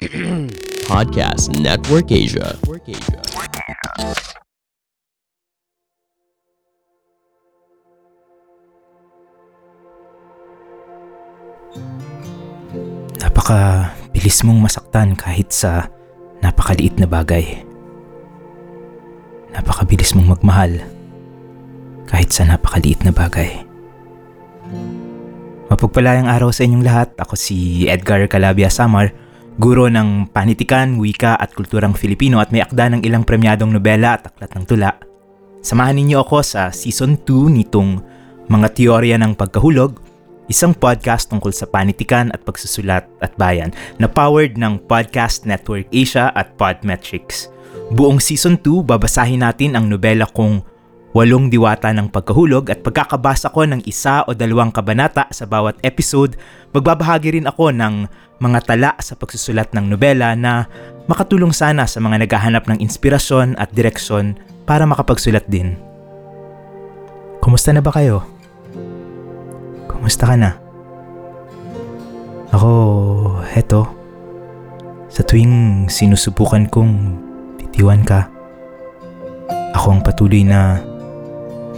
Podcast Network Asia. Napaka bilis mong masaktan kahit sa napakaliit na bagay. Napakabilis mong magmahal kahit sa napakaliit na bagay. Mapagpalayang araw sa inyong lahat. Ako si Edgar Calabia Samar, guro ng panitikan, wika at kulturang Filipino at may akda ng ilang premyadong nobela at aklat ng tula. Samahan ninyo ako sa season 2 nitong Mga Teorya ng Pagkahulog, isang podcast tungkol sa panitikan at pagsusulat at bayan na powered ng Podcast Network Asia at Podmetrics. Buong season 2, babasahin natin ang nobela kong Walong Diwata ng Pagkahulog at pagkakabasa ko ng isa o dalawang kabanata sa bawat episode, magbabahagi rin ako ng mga tala sa pagsusulat ng nobela na makatulong sana sa mga naghahanap ng inspirasyon at direksyon para makapagsulat din. Kumusta na ba kayo? Kumusta ka na? Ako, heto. Sa tuwing sinusubukan kong titiwan ka, ako ang patuloy na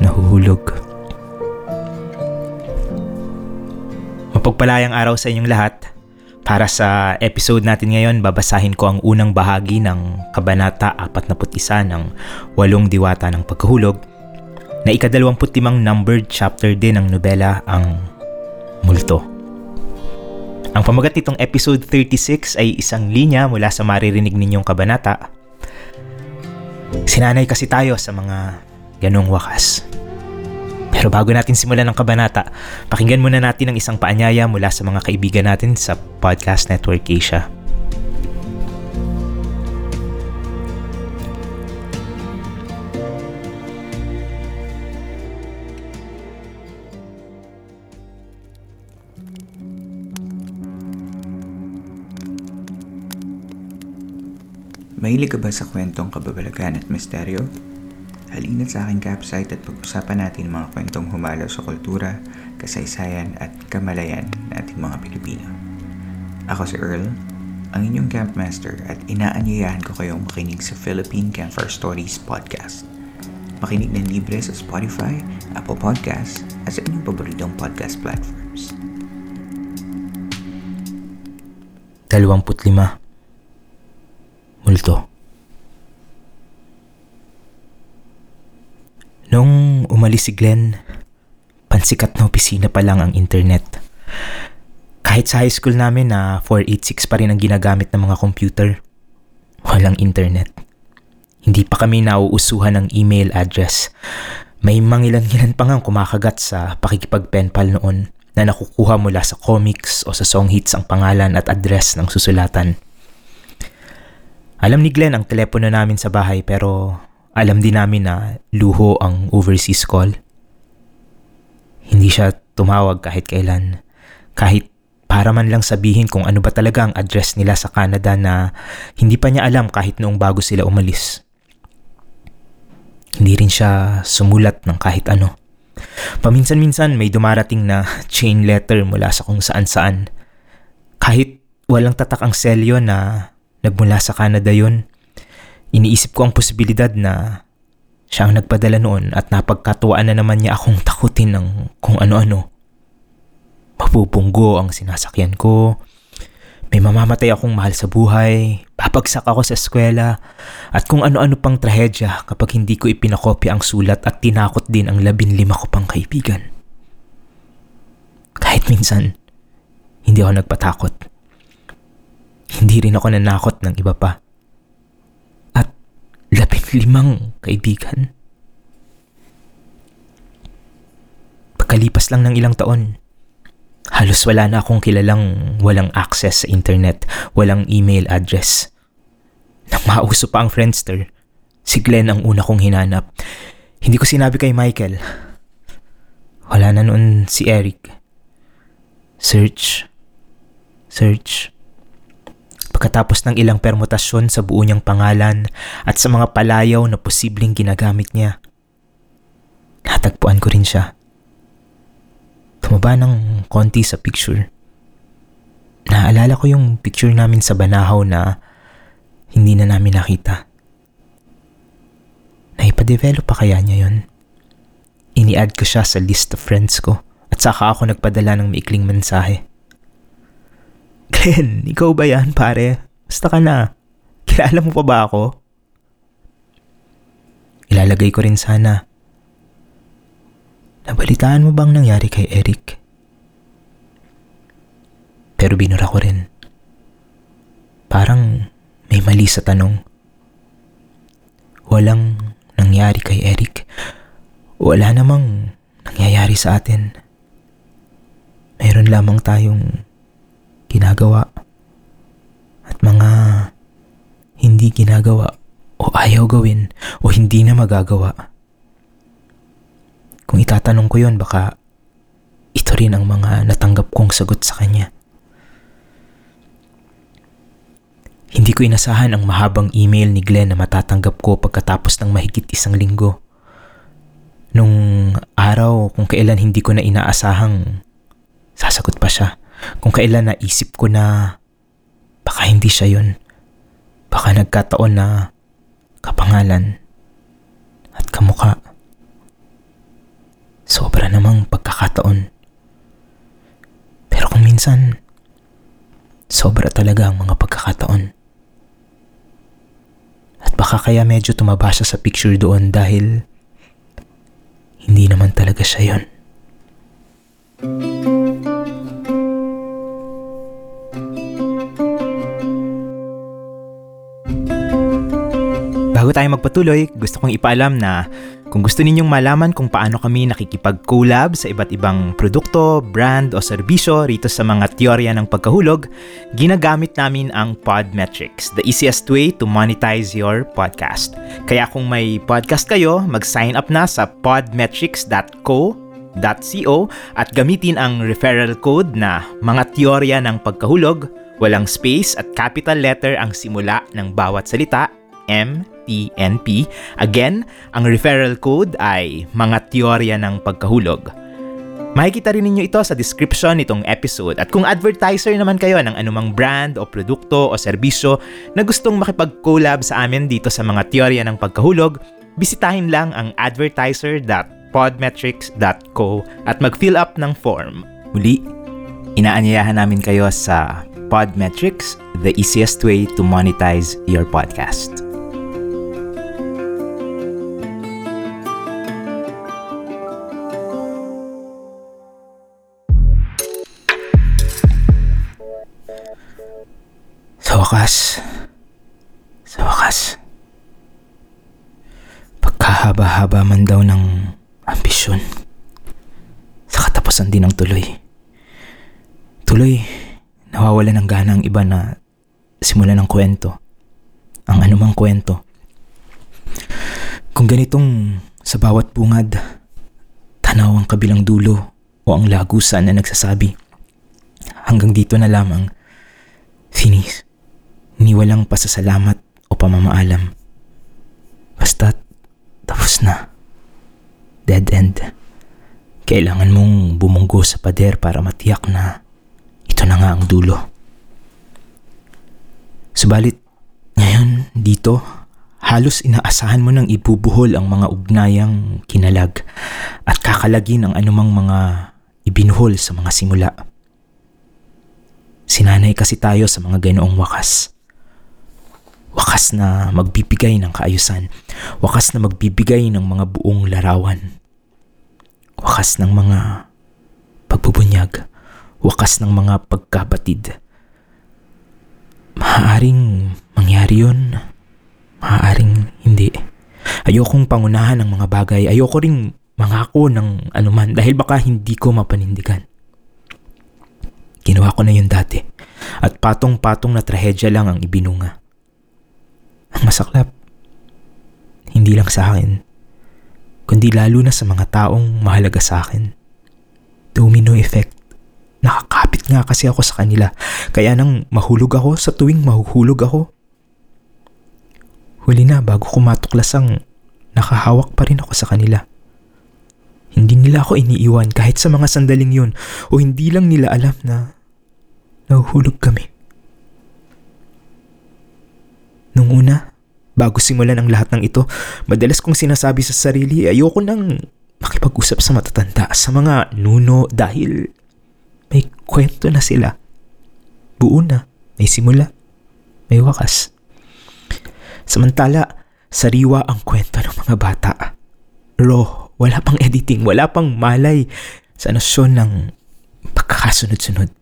nahuhulog. Mapagpalayang araw sa inyong lahat. Para sa episode natin ngayon, babasahin ko ang unang bahagi ng Kabanata 41 ng Walong Diwata ng Pagkahulog na ikadalawamputimang numbered chapter din ng nobela ang Multo. Ang pamagat nitong episode 36 ay isang linya mula sa maririnig ninyong kabanata. Sinanay kasi tayo sa mga ganong wakas. Pero bago natin simulan ang kabanata, pakinggan muna natin ang isang paanyaya mula sa mga kaibigan natin sa Podcast Network Asia. Mahilig ka ba sa kwentong kababalagan at misteryo? Halina't sa aking campsite at pag-usapan natin mga kwentong humalo sa kultura, kasaysayan at kamalayan ng mga Pilipino. Ako si Earl, ang inyong campmaster at inaanyayahan ko kayong makinig sa Philippine Campfire Stories Podcast. Makinig ng libre sa Spotify, Apple Podcasts at sa inyong paboritong podcast platforms. 25 Multo Nung umalis si Glenn, pansikat na opisina pa lang ang internet. Kahit sa high school namin na 486 pa rin ang ginagamit ng mga computer, walang internet. Hindi pa kami nauusuhan ng email address. May mangilan-ngilan pa nga kumakagat sa pakikipag-penpal noon na nakukuha mula sa comics o sa song hits ang pangalan at address ng susulatan. Alam ni Glenn ang telepono namin sa bahay pero alam din namin na luho ang overseas call. Hindi siya tumawag kahit kailan. Kahit para man lang sabihin kung ano ba talaga ang address nila sa Canada na hindi pa niya alam kahit noong bago sila umalis. Hindi rin siya sumulat ng kahit ano. Paminsan-minsan may dumarating na chain letter mula sa kung saan-saan. Kahit walang tatak ang selyo na nagmula sa Canada yon. Iniisip ko ang posibilidad na siya ang nagpadala noon at napagkatuwaan na naman niya akong takutin ng kung ano-ano. Mapupunggo ang sinasakyan ko. May mamamatay akong mahal sa buhay. Papagsak ako sa eskwela. At kung ano-ano pang trahedya kapag hindi ko ipinakopya ang sulat at tinakot din ang labin lima ko pang kaibigan. Kahit minsan, hindi ako nagpatakot. Hindi rin ako nanakot ng iba pa. At labing limang kaibigan. Pagkalipas lang ng ilang taon, halos wala na akong kilalang walang access sa internet, walang email address. Nang mauso pa ang Friendster, si Glenn ang una kong hinanap. Hindi ko sinabi kay Michael. Wala na noon si Eric. Search. Search. Pagkatapos ng ilang permutasyon sa buo niyang pangalan at sa mga palayaw na posibleng ginagamit niya, natagpuan ko rin siya. Tumaba ng konti sa picture. Naaalala ko yung picture namin sa Banahaw na hindi na namin nakita. Naipadevelop pa kaya niya yun? Ini-add ko siya sa list of friends ko at saka ako nagpadala ng maikling mensahe. Glenn, ikaw ba yan pare? Basta ka na. Kilala mo pa ba ako? Ilalagay ko rin sana. Nabalitaan mo bang nangyari kay Eric? Pero binura ko rin. Parang may mali sa tanong. Walang nangyari kay Eric. Wala namang nangyayari sa atin. Meron lamang tayong ginagawa at mga hindi ginagawa o ayaw gawin o hindi na magagawa. Kung itatanong ko yon baka ito rin ang mga natanggap kong sagot sa kanya. Hindi ko inasahan ang mahabang email ni Glenn na matatanggap ko pagkatapos ng mahigit isang linggo. Nung araw kung kailan hindi ko na inaasahang sasagot pa siya. Kung kailan naisip ko na baka hindi siya yun. Baka nagkataon na kapangalan at kamuka. Sobra namang pagkakataon. Pero kung minsan, sobra talaga ang mga pagkakataon. At baka kaya medyo tumaba siya sa picture doon dahil hindi naman talaga siya yon. Bago tayo magpatuloy, gusto kong ipaalam na kung gusto ninyong malaman kung paano kami nakikipag-collab sa iba't ibang produkto, brand o serbisyo rito sa mga teorya ng pagkahulog, ginagamit namin ang Podmetrics, the easiest way to monetize your podcast. Kaya kung may podcast kayo, mag-sign up na sa podmetrics.co .co at gamitin ang referral code na mga teorya ng pagkahulog, walang space at capital letter ang simula ng bawat salita, M TNP. Again, ang referral code ay mga teorya ng pagkahulog. Makikita rin ninyo ito sa description nitong episode at kung advertiser naman kayo ng anumang brand o produkto o serbisyo na gustong makipag-collab sa amin dito sa mga teorya ng pagkahulog, bisitahin lang ang advertiser.podmetrics.co at mag-fill up ng form. Muli, inaanyayahan namin kayo sa Podmetrics, the easiest way to monetize your podcast. Wakas, sa wakas, pagkahaba-haba man daw ng ambisyon, sa katapusan din ng tuloy. Tuloy, nawawala ng gana ang iba na simula ng kwento, ang anumang kwento. Kung ganitong sa bawat bungad, tanaw ang kabilang dulo o ang lagusan na nagsasabi, hanggang dito na lamang, Finis ni walang pasasalamat o pamamaalam. Basta tapos na. Dead end. Kailangan mong bumunggo sa pader para matiyak na ito na nga ang dulo. Subalit, ngayon dito, halos inaasahan mo nang ibubuhol ang mga ugnayang kinalag at kakalagin ang anumang mga ibinuhol sa mga simula. Sinanay kasi tayo sa mga ganoong wakas. Wakas na magbibigay ng kaayusan. Wakas na magbibigay ng mga buong larawan. Wakas ng mga pagbubunyag. Wakas ng mga pagkabatid. Maaaring mangyari yun. Maaaring hindi. Ayokong pangunahan ng mga bagay. Ayoko ring mangako ng anuman dahil baka hindi ko mapanindigan. Ginawa ko na yun dati. At patong-patong na trahedya lang ang ibinunga. Ang masaklap, hindi lang sa akin, kundi lalo na sa mga taong mahalaga sa akin. Domino effect. Nakakapit nga kasi ako sa kanila. Kaya nang mahulog ako sa tuwing mahuhulog ako. Huli na bago ko matuklasang nakahawak pa rin ako sa kanila. Hindi nila ako iniiwan kahit sa mga sandaling yun o hindi lang nila alam na nahuhulog kami. Nung una, bago simulan ang lahat ng ito, madalas kong sinasabi sa sarili, ayoko nang makipag-usap sa matatanda, sa mga nuno dahil may kwento na sila. Buo na, may simula, may wakas. Samantala, sariwa ang kwento ng mga bata. Raw, wala pang editing, wala pang malay sa nosyon ng pagkakasunod-sunod.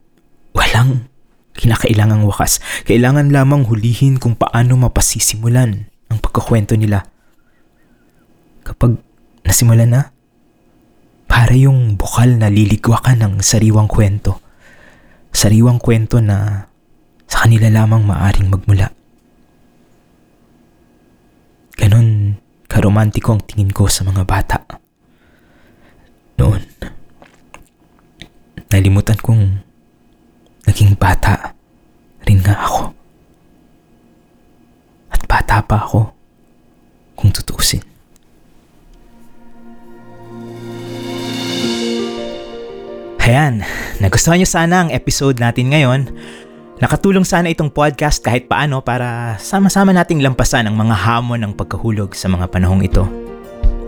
Walang kinakailangang wakas. Kailangan lamang hulihin kung paano mapasisimulan ang pagkakwento nila. Kapag nasimulan na, para yung bukal na liligwa ka ng sariwang kwento. Sariwang kwento na sa kanila lamang maaring magmula. Ganon karomantiko ang tingin ko sa mga bata. Noon, nalimutan kong naging bata rin nga ako. At bata pa ako kung tutuusin. Ayan, nagustuhan nyo sana ang episode natin ngayon. Nakatulong sana itong podcast kahit paano para sama-sama nating lampasan ang mga hamon ng pagkahulog sa mga panahong ito.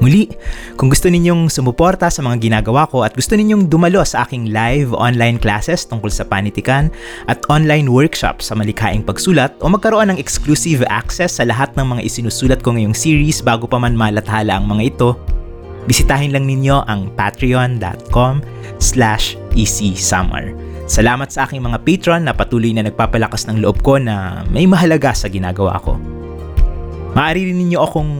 Muli, kung gusto ninyong sumuporta sa mga ginagawa ko at gusto ninyong dumalo sa aking live online classes tungkol sa panitikan at online workshop sa malikhaing pagsulat o magkaroon ng exclusive access sa lahat ng mga isinusulat ko ngayong series bago pa man malathala ang mga ito, bisitahin lang ninyo ang patreon.com slash easysummer. Salamat sa aking mga patron na patuloy na nagpapalakas ng loob ko na may mahalaga sa ginagawa ko. Maaari rin ninyo akong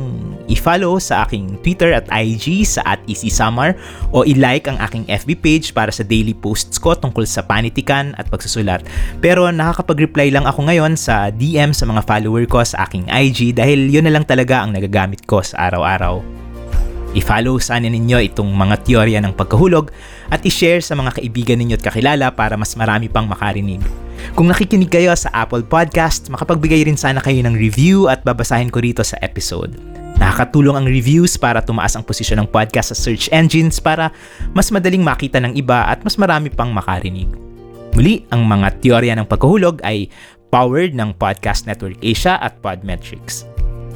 i-follow sa aking Twitter at IG sa at easysummer o i-like ang aking FB page para sa daily posts ko tungkol sa panitikan at pagsusulat. Pero nakakapag-reply lang ako ngayon sa DM sa mga follower ko sa aking IG dahil yun na lang talaga ang nagagamit ko sa araw-araw. I-follow sana ninyo itong mga teorya ng pagkahulog at i-share sa mga kaibigan ninyo at kakilala para mas marami pang makarinig. Kung nakikinig kayo sa Apple Podcast, makapagbigay rin sana kayo ng review at babasahin ko rito sa episode. Nakakatulong ang reviews para tumaas ang posisyon ng podcast sa search engines para mas madaling makita ng iba at mas marami pang makarinig. Muli, ang mga teorya ng pagkahulog ay powered ng Podcast Network Asia at Podmetrics.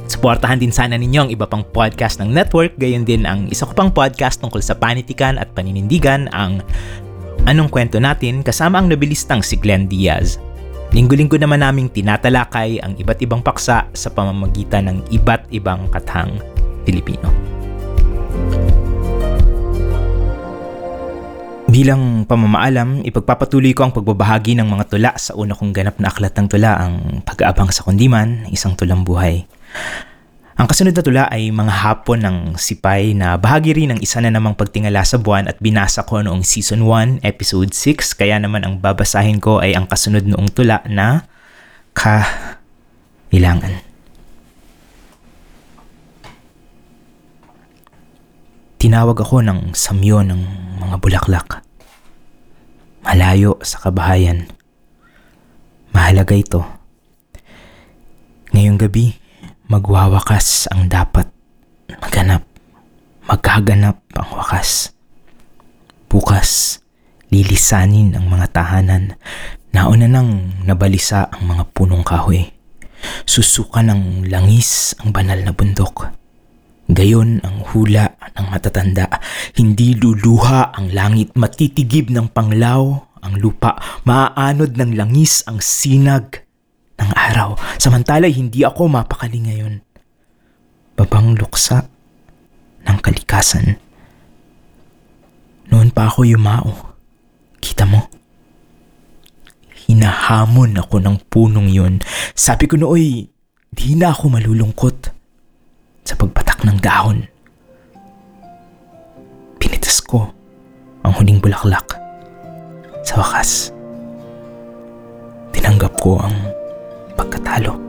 Suportahan din sana ninyo ang iba pang podcast ng network, gayon din ang isa ko pang podcast tungkol sa panitikan at paninindigan, ang Anong Kwento Natin kasama ang nabilistang si Glenn Diaz. Linggo-linggo naman naming tinatalakay ang iba't ibang paksa sa pamamagitan ng iba't ibang kathang Pilipino. Bilang pamamaalam, ipagpapatuloy ko ang pagbabahagi ng mga tula sa una kong ganap na aklat ng tula ang Pag-aabang sa Kundiman, Isang Tulang Buhay. Ang kasunod na tula ay mga hapon ng sipay na bahagi rin ng isa na namang pagtingala sa buwan at binasa ko noong Season 1, Episode 6. Kaya naman ang babasahin ko ay ang kasunod noong tula na Kailangan. Tinawag ako ng samyo ng mga bulaklak. Malayo sa kabahayan. Mahalaga ito. Ngayong gabi, magwawakas ang dapat maganap. Magkaganap ang wakas. Bukas, lilisanin ang mga tahanan. Nauna nang nabalisa ang mga punong kahoy. Susuka ng langis ang banal na bundok. Gayon ang hula ng matatanda. Hindi luluha ang langit, matitigib ng panglaw ang lupa. Maaanod ng langis ang sinag ng araw. Samantala hindi ako mapakali ngayon. Babang luksa ng kalikasan. Noon pa ako yumao. Kita mo? Hinahamon ako ng punong yun. Sabi ko nooy, di na ako malulungkot sa pagpatak ng dahon. Pinitas ko ang huling bulaklak. Sa wakas, tinanggap ko ang pagkatalo.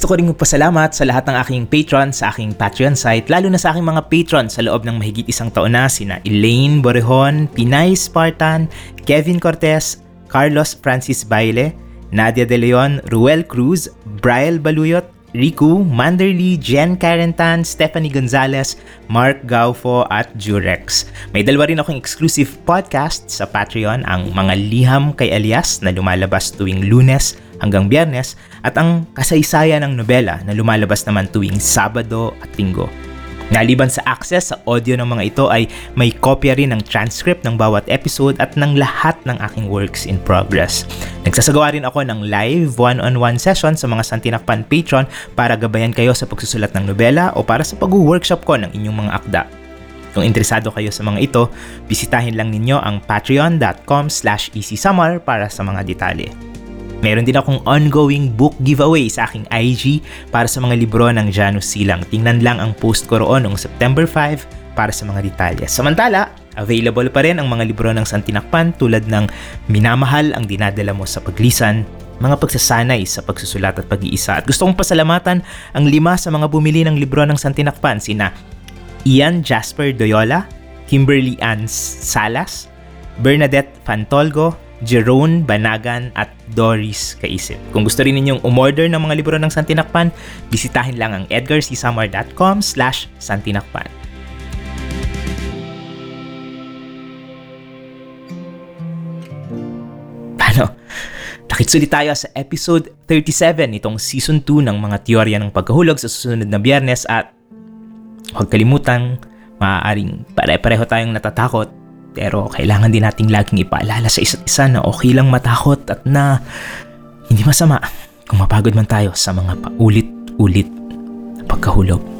Gusto ko rin magpasalamat sa lahat ng aking patron sa aking Patreon site, lalo na sa aking mga patron sa loob ng mahigit isang taon na sina Elaine Borejon, Pinay Spartan, Kevin Cortez, Carlos Francis Baile, Nadia De Leon, Ruel Cruz, Brian Baluyot, Riku, Manderly, Jen Carentan, Stephanie Gonzalez, Mark Gaufo at Jurex. May dalawa rin akong exclusive podcast sa Patreon, ang Mga Liham kay Elias na lumalabas tuwing lunes hanggang biyernes at ang Kasaysayan ng Nobela na lumalabas naman tuwing Sabado at Linggo. Naliban sa access sa audio ng mga ito ay may kopya rin ng transcript ng bawat episode at ng lahat ng aking works in progress. Nagsasagawa rin ako ng live one-on-one session sa mga Santinakpan patron para gabayan kayo sa pagsusulat ng nobela o para sa pag-workshop ko ng inyong mga akda. Kung interesado kayo sa mga ito, bisitahin lang ninyo ang patreon.com slash easysummer para sa mga detalye. Meron din akong ongoing book giveaway sa aking IG para sa mga libro ng Janus Silang. Tingnan lang ang post ko roon noong September 5 para sa mga detalye. Samantala, available pa rin ang mga libro ng Santinakpan tulad ng Minamahal ang dinadala mo sa paglisan, mga pagsasanay sa pagsusulat at pag-iisa. At gusto kong pasalamatan ang lima sa mga bumili ng libro ng Santinakpan, sina Ian Jasper Doyola, Kimberly Ann Salas, Bernadette Fantolgo, Jerome Banagan at Doris Kaisip. Kung gusto rin ninyong umorder ng mga libro ng Santinakpan, bisitahin lang ang edgarcsamar.com slash santinakpan. Paano? Nakitsulit tayo sa episode 37 itong season 2 ng mga teorya ng pagkahulog sa susunod na biyernes at huwag kalimutan, maaaring pare-pareho tayong natatakot pero kailangan din nating laging ipaalala sa isa't isa na okay lang matakot at na hindi masama kung mapagod man tayo sa mga paulit-ulit na pagkahulog.